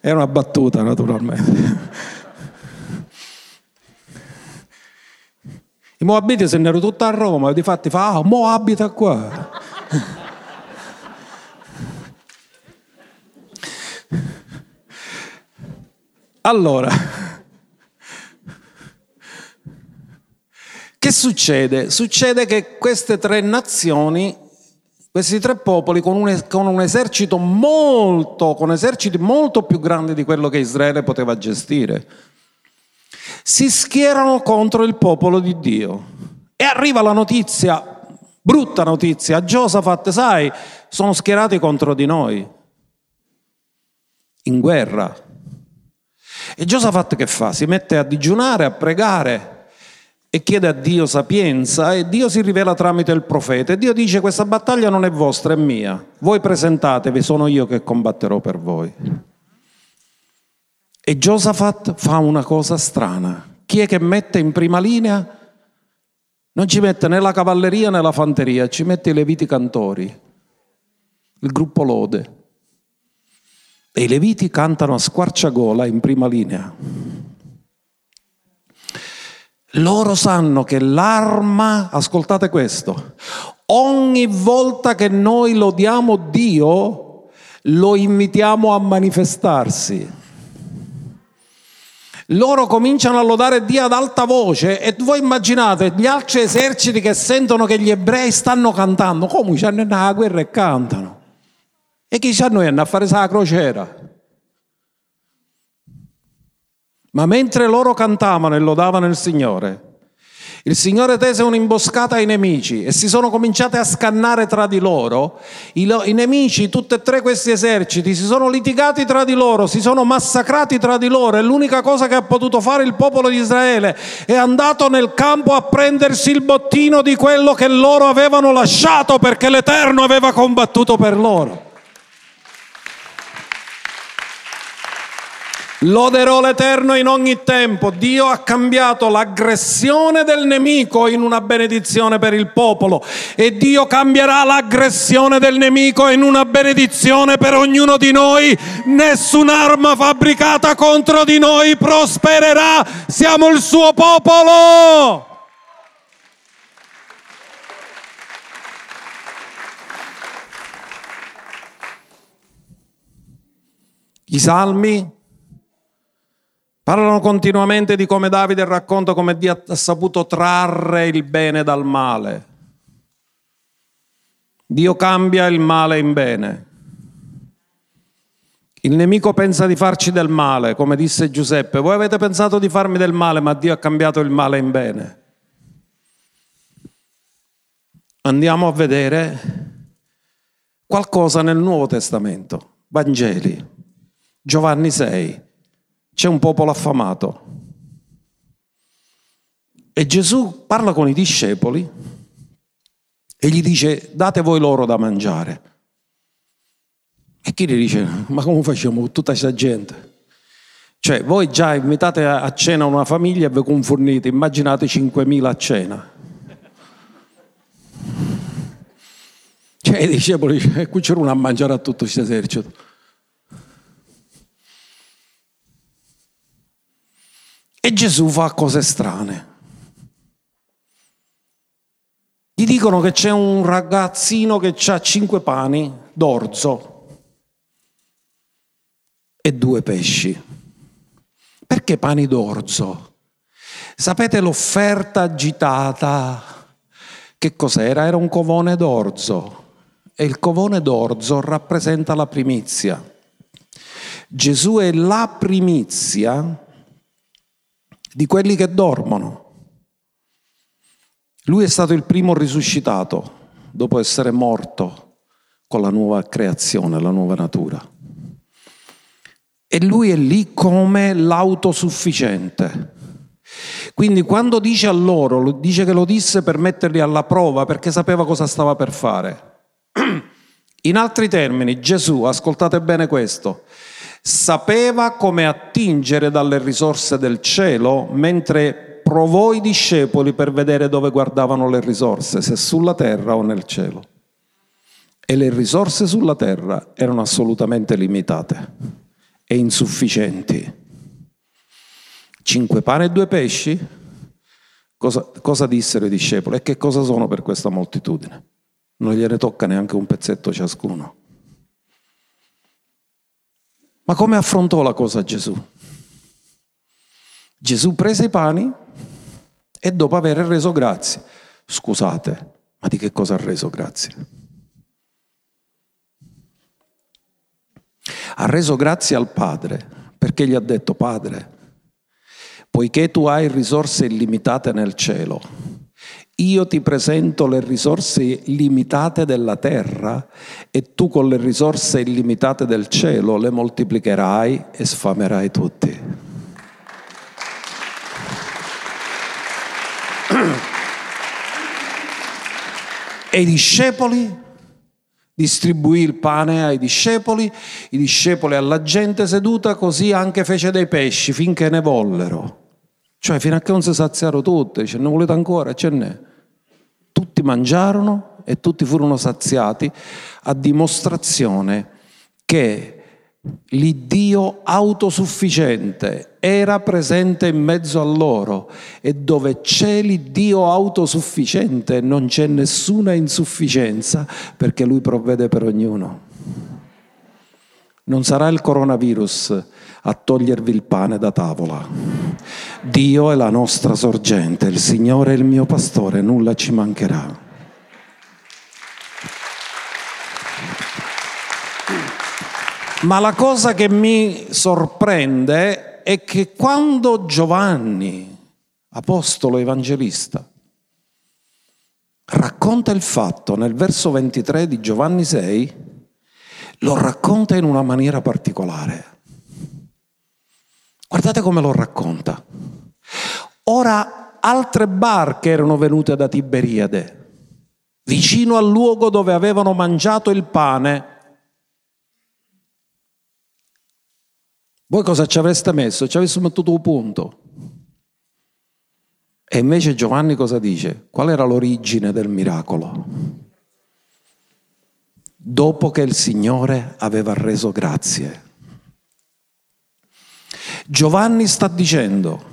È una battuta, naturalmente. I Moabiti se ne erano tutti a Roma, e difatti fa, ah, Mo abita qua. Allora, che succede? Succede che queste tre nazioni questi tre popoli con un, con un, esercito molto, con eserciti molto più grandi di quello che Israele poteva gestire, si schierano contro il popolo di Dio. E arriva la notizia, brutta notizia, a Giosafat, sai, sono schierati contro di noi, in guerra. E Giosafat che fa? Si mette a digiunare, a pregare e chiede a Dio sapienza e Dio si rivela tramite il profeta e Dio dice questa battaglia non è vostra, è mia. Voi presentatevi, sono io che combatterò per voi. E Giosafat fa una cosa strana. Chi è che mette in prima linea? Non ci mette né la cavalleria né la fanteria, ci mette i leviti cantori, il gruppo lode. E i leviti cantano a squarciagola in prima linea. Loro sanno che l'arma, ascoltate questo, ogni volta che noi lodiamo Dio, lo invitiamo a manifestarsi. Loro cominciano a lodare Dio ad alta voce e voi immaginate gli altri eserciti che sentono che gli ebrei stanno cantando, come ci hanno a guerra e cantano. E chi ci hanno a fare la crociera? Ma mentre loro cantavano e lodavano il Signore, il Signore tese un'imboscata ai nemici e si sono cominciati a scannare tra di loro. I, lo, I, nemici, tutti e tre questi eserciti, si sono litigati tra di loro, si sono massacrati tra di loro e l'unica cosa che ha potuto fare il popolo di Israele è andato nel campo a prendersi il bottino di quello che loro avevano lasciato perché l'Eterno aveva combattuto per loro. Loderò l'Eterno in ogni tempo. Dio ha cambiato l'aggressione del nemico in una benedizione per il popolo e Dio cambierà l'aggressione del nemico in una benedizione per ognuno di noi. Nessun'arma fabbricata contro di noi prospererà. Siamo il suo popolo. I salmi Parlano continuamente di come Davide racconta come Dio ha saputo trarre il bene dal male. Dio cambia il male in bene. Il nemico pensa di farci del male, come disse Giuseppe. Voi avete pensato di farmi del male, ma Dio ha cambiato il male in bene. Andiamo a vedere qualcosa nel Nuovo Testamento, Vangeli, Giovanni 6 c'è un popolo affamato. E Gesù parla con i discepoli e gli dice date voi loro da mangiare. E chi gli dice ma come facciamo con tutta questa gente? Cioè voi già invitate a cena una famiglia e vi confornite, immaginate 5.000 a cena. Cioè i discepoli, e qui c'era uno a mangiare a tutto questo esercito. E Gesù fa cose strane. Gli dicono che c'è un ragazzino che ha cinque pani d'orzo e due pesci. Perché pani d'orzo? Sapete l'offerta agitata? Che cos'era? Era un covone d'orzo e il covone d'orzo rappresenta la primizia. Gesù è la primizia di quelli che dormono. Lui è stato il primo risuscitato dopo essere morto con la nuova creazione, la nuova natura. E lui è lì come l'autosufficiente. Quindi quando dice a loro, dice che lo disse per metterli alla prova perché sapeva cosa stava per fare. <clears throat> In altri termini, Gesù, ascoltate bene questo, sapeva come attingere dalle risorse del cielo mentre provò i discepoli per vedere dove guardavano le risorse, se sulla terra o nel cielo. E le risorse sulla terra erano assolutamente limitate e insufficienti. Cinque pane e due pesci? Cosa, cosa dissero i discepoli? E che cosa sono per questa moltitudine? Non gliene tocca neanche un pezzetto ciascuno. Ma come affrontò la cosa Gesù? Gesù prese i pani e dopo aver reso grazie, scusate, ma di che cosa ha reso grazie? Ha reso grazie al Padre perché gli ha detto, Padre, poiché tu hai risorse illimitate nel cielo, io ti presento le risorse limitate della terra e tu con le risorse illimitate del cielo le moltiplicherai e sfamerai tutti. E i discepoli distribuì il pane ai discepoli, i discepoli alla gente seduta, così anche fece dei pesci finché ne vollero. Cioè fino a che non si saziarono tutti, dice ne volete ancora? Ce n'è. Tutti mangiarono e tutti furono saziati a dimostrazione che l'Iddio autosufficiente era presente in mezzo a loro e dove c'è l'Iddio autosufficiente non c'è nessuna insufficienza perché Lui provvede per ognuno. Non sarà il coronavirus a togliervi il pane da tavola. Dio è la nostra sorgente, il Signore è il mio pastore, nulla ci mancherà. Ma la cosa che mi sorprende è che quando Giovanni, apostolo evangelista, racconta il fatto nel verso 23 di Giovanni 6, lo racconta in una maniera particolare. Guardate come lo racconta. Ora altre barche erano venute da Tiberiade, vicino al luogo dove avevano mangiato il pane Voi cosa ci avreste messo? Ci avessimo mettuto un punto. E invece Giovanni cosa dice? Qual era l'origine del miracolo? Dopo che il Signore aveva reso grazie. Giovanni sta dicendo,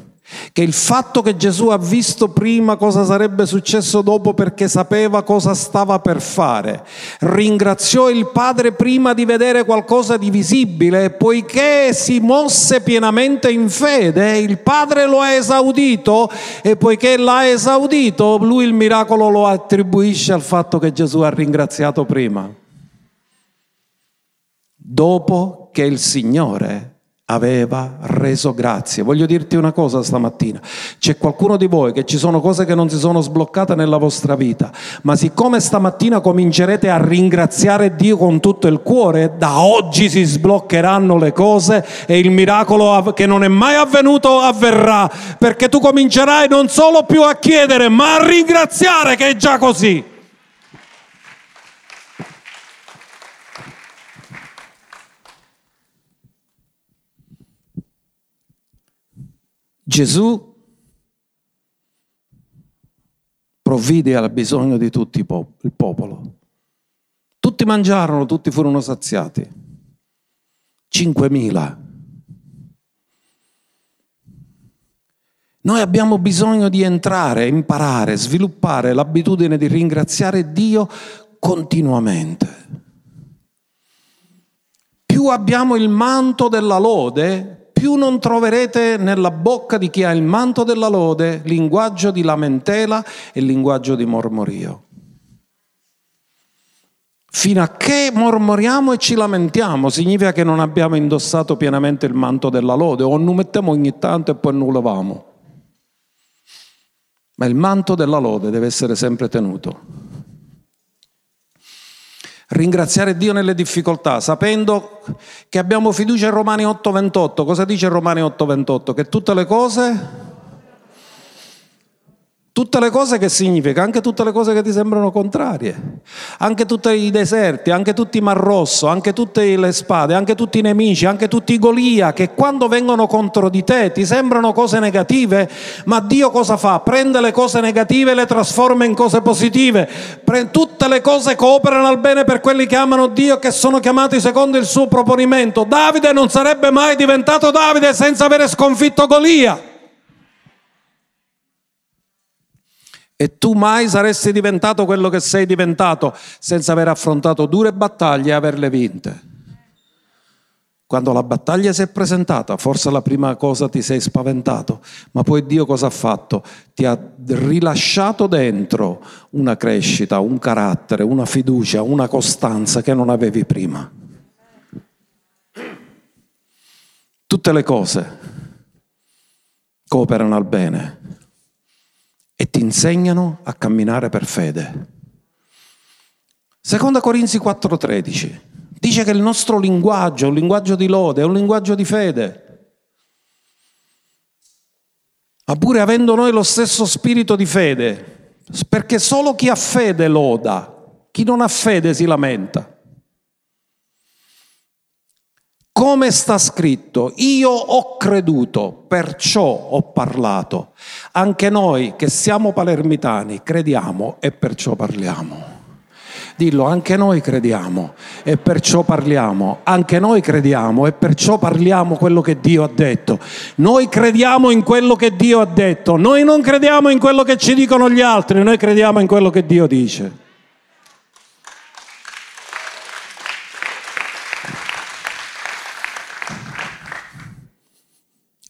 che il fatto che Gesù ha visto prima cosa sarebbe successo dopo perché sapeva cosa stava per fare. Ringraziò il Padre prima di vedere qualcosa di visibile, poiché si mosse pienamente in fede, il Padre lo ha esaudito e poiché l'ha esaudito, lui il miracolo lo attribuisce al fatto che Gesù ha ringraziato prima. Dopo che il Signore aveva reso grazie. Voglio dirti una cosa stamattina, c'è qualcuno di voi che ci sono cose che non si sono sbloccate nella vostra vita, ma siccome stamattina comincerete a ringraziare Dio con tutto il cuore, da oggi si sbloccheranno le cose e il miracolo che non è mai avvenuto avverrà, perché tu comincerai non solo più a chiedere, ma a ringraziare che è già così. Gesù provvide al bisogno di tutto il popolo. Tutti mangiarono, tutti furono saziati. 5.000. Noi abbiamo bisogno di entrare, imparare, sviluppare l'abitudine di ringraziare Dio continuamente. Più abbiamo il manto della lode, più non troverete nella bocca di chi ha il manto della lode linguaggio di lamentela e linguaggio di mormorio. Fino a che mormoriamo e ci lamentiamo, significa che non abbiamo indossato pienamente il manto della lode, o non mettiamo ogni tanto e poi non levamo. Ma il manto della lode deve essere sempre tenuto ringraziare Dio nelle difficoltà, sapendo che abbiamo fiducia in Romani 8:28. Cosa dice Romani 8:28? Che tutte le cose Tutte le cose che significa? Anche tutte le cose che ti sembrano contrarie, anche tutti i deserti, anche tutti i Mar Rosso, anche tutte le spade, anche tutti i nemici, anche tutti i Golia che quando vengono contro di te ti sembrano cose negative, ma Dio cosa fa? Prende le cose negative e le trasforma in cose positive. Tutte le cose cooperano al bene per quelli che amano Dio e che sono chiamati secondo il suo proponimento. Davide non sarebbe mai diventato Davide senza avere sconfitto Golia. E tu mai saresti diventato quello che sei diventato senza aver affrontato dure battaglie e averle vinte. Quando la battaglia si è presentata, forse la prima cosa ti sei spaventato, ma poi Dio cosa ha fatto? Ti ha rilasciato dentro una crescita, un carattere, una fiducia, una costanza che non avevi prima. Tutte le cose cooperano al bene e ti insegnano a camminare per fede. Seconda Corinzi 4:13 dice che il nostro linguaggio un linguaggio di lode, è un linguaggio di fede. ma pure avendo noi lo stesso spirito di fede, perché solo chi ha fede loda, chi non ha fede si lamenta. Come sta scritto, io ho creduto, perciò ho parlato. Anche noi che siamo palermitani crediamo e perciò parliamo. Dillo, anche noi crediamo e perciò parliamo, anche noi crediamo e perciò parliamo quello che Dio ha detto. Noi crediamo in quello che Dio ha detto, noi non crediamo in quello che ci dicono gli altri, noi crediamo in quello che Dio dice.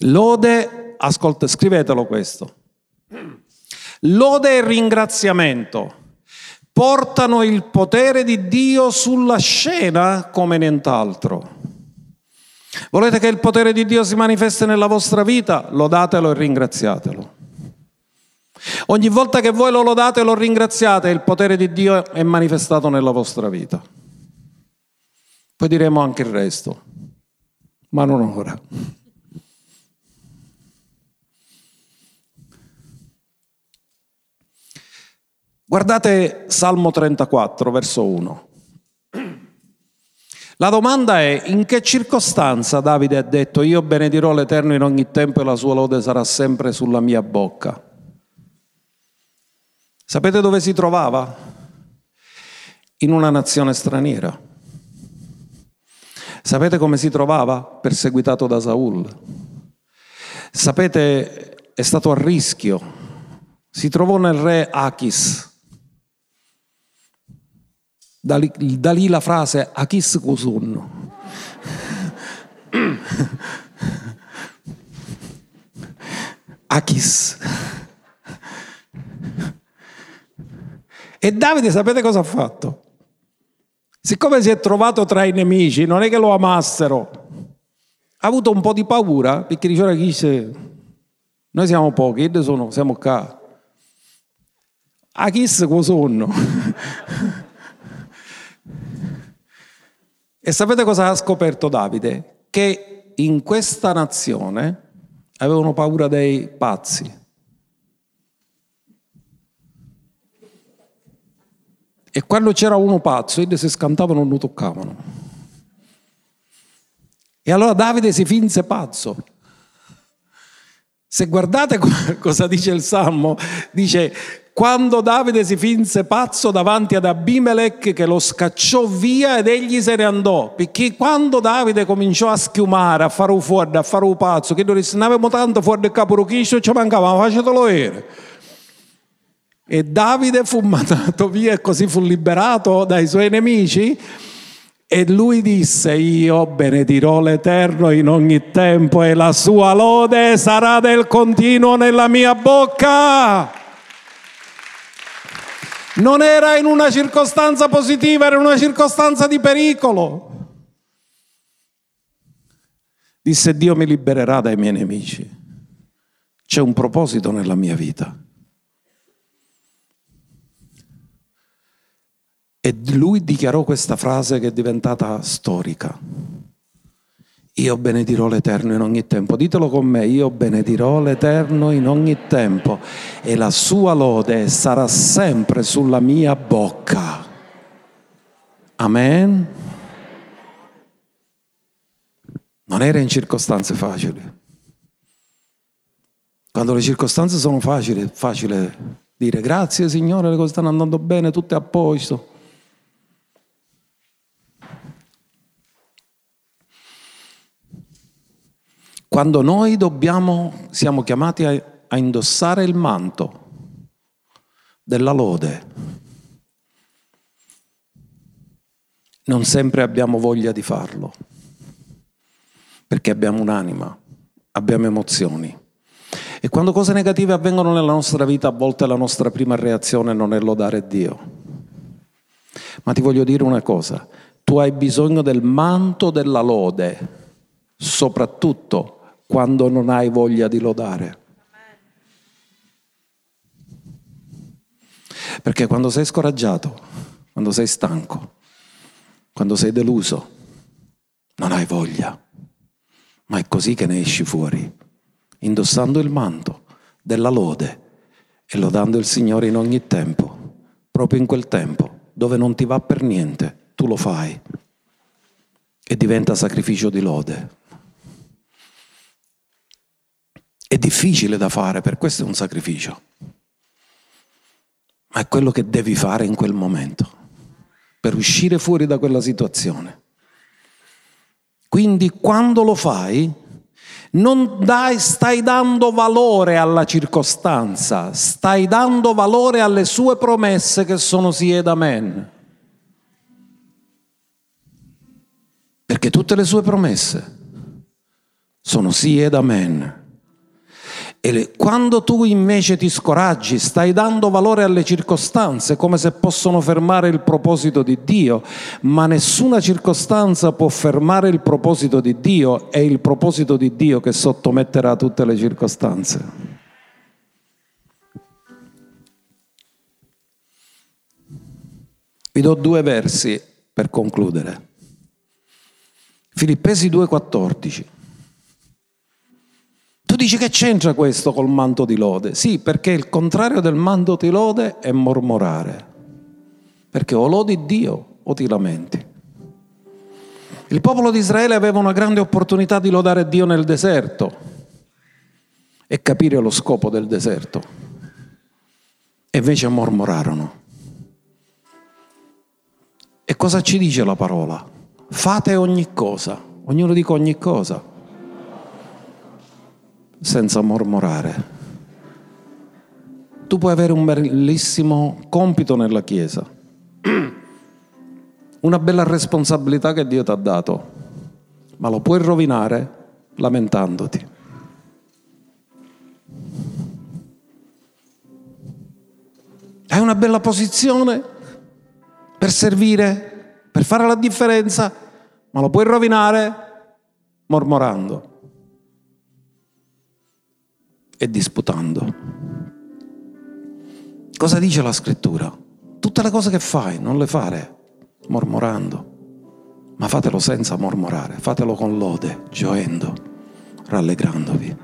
Lode, ascolta, scrivetelo questo. Lode e ringraziamento portano il potere di Dio sulla scena come nient'altro. Volete che il potere di Dio si manifesti nella vostra vita? Lodatelo e ringraziatelo. Ogni volta che voi lo lodate e lo ringraziate, il potere di Dio è manifestato nella vostra vita. Poi diremo anche il resto, ma non ora. Guardate Salmo 34, verso 1. La domanda è in che circostanza Davide ha detto io benedirò l'Eterno in ogni tempo e la sua lode sarà sempre sulla mia bocca. Sapete dove si trovava? In una nazione straniera. Sapete come si trovava? Perseguitato da Saul. Sapete, è stato a rischio. Si trovò nel re Achis, da lì, da lì la frase Achis Kusun. Achis. E Davide sapete cosa ha fatto? Siccome si è trovato tra i nemici, non è che lo amassero, ha avuto un po' di paura perché diceva Achis, noi siamo pochi, sono, siamo qua. Achis Kusun. E sapete cosa ha scoperto Davide? Che in questa nazione avevano paura dei pazzi. E quando c'era uno pazzo, elli si scantavano non lo toccavano. E allora Davide si finse pazzo. Se guardate <laughs> cosa dice il Salmo, dice quando Davide si finse pazzo davanti ad Abimelech che lo scacciò via ed egli se ne andò, perché quando Davide cominciò a schiumare, a fare un fuori, a fare un pazzo, che noi disse, ne avevamo tanto fuori del capo ci mancava, ma facetelo vedere. E Davide fu <laughs> mandato via e così fu liberato dai suoi nemici. E lui disse, io benedirò l'Eterno in ogni tempo e la sua lode sarà del continuo nella mia bocca. Non era in una circostanza positiva, era in una circostanza di pericolo. Disse Dio mi libererà dai miei nemici. C'è un proposito nella mia vita. E lui dichiarò questa frase che è diventata storica. Io benedirò l'Eterno in ogni tempo. Ditelo con me, io benedirò l'Eterno in ogni tempo e la sua lode sarà sempre sulla mia bocca. Amen. Non era in circostanze facili. Quando le circostanze sono facili, è facile dire grazie Signore, le cose stanno andando bene, tutto è a posto. Quando noi dobbiamo, siamo chiamati a, a indossare il manto della lode, non sempre abbiamo voglia di farlo, perché abbiamo un'anima, abbiamo emozioni. E quando cose negative avvengono nella nostra vita, a volte la nostra prima reazione non è lodare Dio. Ma ti voglio dire una cosa, tu hai bisogno del manto della lode, soprattutto quando non hai voglia di lodare. Perché quando sei scoraggiato, quando sei stanco, quando sei deluso, non hai voglia. Ma è così che ne esci fuori, indossando il manto della lode e lodando il Signore in ogni tempo, proprio in quel tempo dove non ti va per niente, tu lo fai e diventa sacrificio di lode. È difficile da fare, per questo è un sacrificio, ma è quello che devi fare in quel momento per uscire fuori da quella situazione. Quindi quando lo fai, non dai, stai dando valore alla circostanza, stai dando valore alle sue promesse che sono sì ed amen. Perché tutte le sue promesse sono sì ed amen. E quando tu invece ti scoraggi, stai dando valore alle circostanze come se possono fermare il proposito di Dio, ma nessuna circostanza può fermare il proposito di Dio, è il proposito di Dio che sottometterà tutte le circostanze. Vi do due versi per concludere. Filippesi 2,14. Dici che c'entra questo col manto di lode? Sì, perché il contrario del manto di lode è mormorare. Perché o lodi Dio o ti lamenti. Il popolo di Israele aveva una grande opportunità di lodare Dio nel deserto e capire lo scopo del deserto. E invece mormorarono. E cosa ci dice la parola? Fate ogni cosa, ognuno dica ogni cosa senza mormorare. Tu puoi avere un bellissimo compito nella Chiesa, <clears throat> una bella responsabilità che Dio ti ha dato, ma lo puoi rovinare lamentandoti. Hai una bella posizione per servire, per fare la differenza, ma lo puoi rovinare mormorando e disputando. Cosa dice la scrittura? Tutte le cose che fai non le fare mormorando, ma fatelo senza mormorare, fatelo con lode, gioendo, rallegrandovi.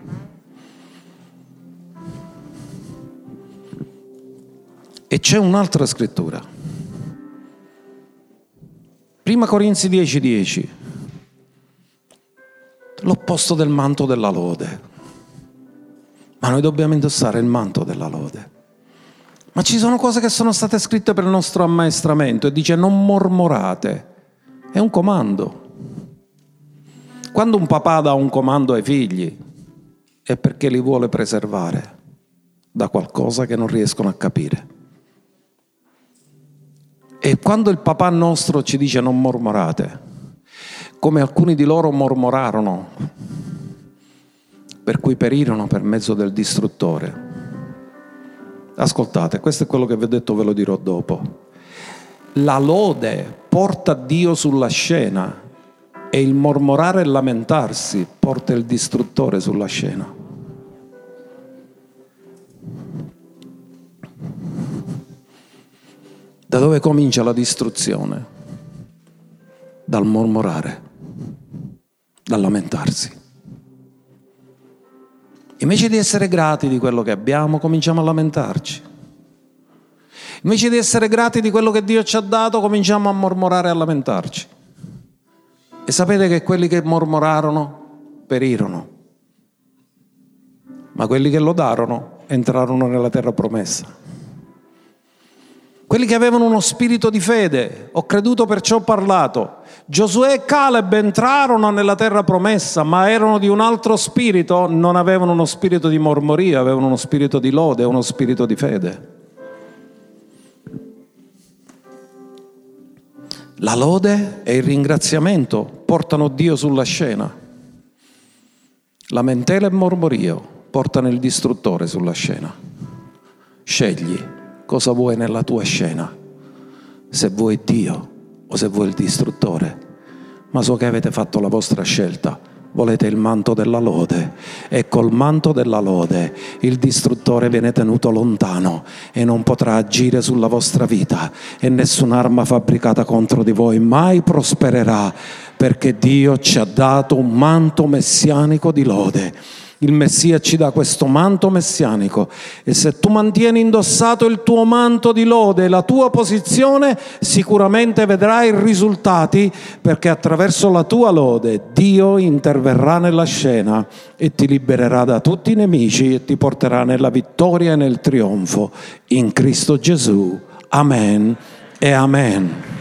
E c'è un'altra scrittura. Prima Corinzi 10:10. 10. L'opposto del manto della lode. Ma noi dobbiamo indossare il manto della lode. Ma ci sono cose che sono state scritte per il nostro ammaestramento e dice non mormorate. È un comando. Quando un papà dà un comando ai figli è perché li vuole preservare da qualcosa che non riescono a capire. E quando il papà nostro ci dice non mormorate, come alcuni di loro mormorarono per cui perirono per mezzo del distruttore. Ascoltate, questo è quello che vi ho detto, ve lo dirò dopo. La lode porta Dio sulla scena e il mormorare e lamentarsi porta il distruttore sulla scena. Da dove comincia la distruzione? Dal mormorare, dal lamentarsi. Invece di essere grati di quello che abbiamo, cominciamo a lamentarci. Invece di essere grati di quello che Dio ci ha dato, cominciamo a mormorare e a lamentarci. E sapete che quelli che mormorarono perirono, ma quelli che lodarono entrarono nella terra promessa. Quelli che avevano uno spirito di fede, ho creduto perciò ho parlato. Giosuè e Caleb entrarono nella terra promessa, ma erano di un altro spirito, non avevano uno spirito di mormoria, avevano uno spirito di lode, uno spirito di fede. La lode e il ringraziamento portano Dio sulla scena. Lamentela e mormorio portano il distruttore sulla scena. Scegli cosa vuoi nella tua scena, se vuoi Dio o se vuoi il distruttore. Ma so che avete fatto la vostra scelta, volete il manto della lode. E col manto della lode il distruttore viene tenuto lontano e non potrà agire sulla vostra vita. E nessun'arma fabbricata contro di voi mai prospererà perché Dio ci ha dato un manto messianico di lode Il Messia ci dà questo manto messianico e se tu mantieni indossato il tuo manto di lode e la tua posizione, sicuramente vedrai risultati perché attraverso la tua lode Dio interverrà nella scena e ti libererà da tutti i nemici e ti porterà nella vittoria e nel trionfo in Cristo Gesù. Amen e amen.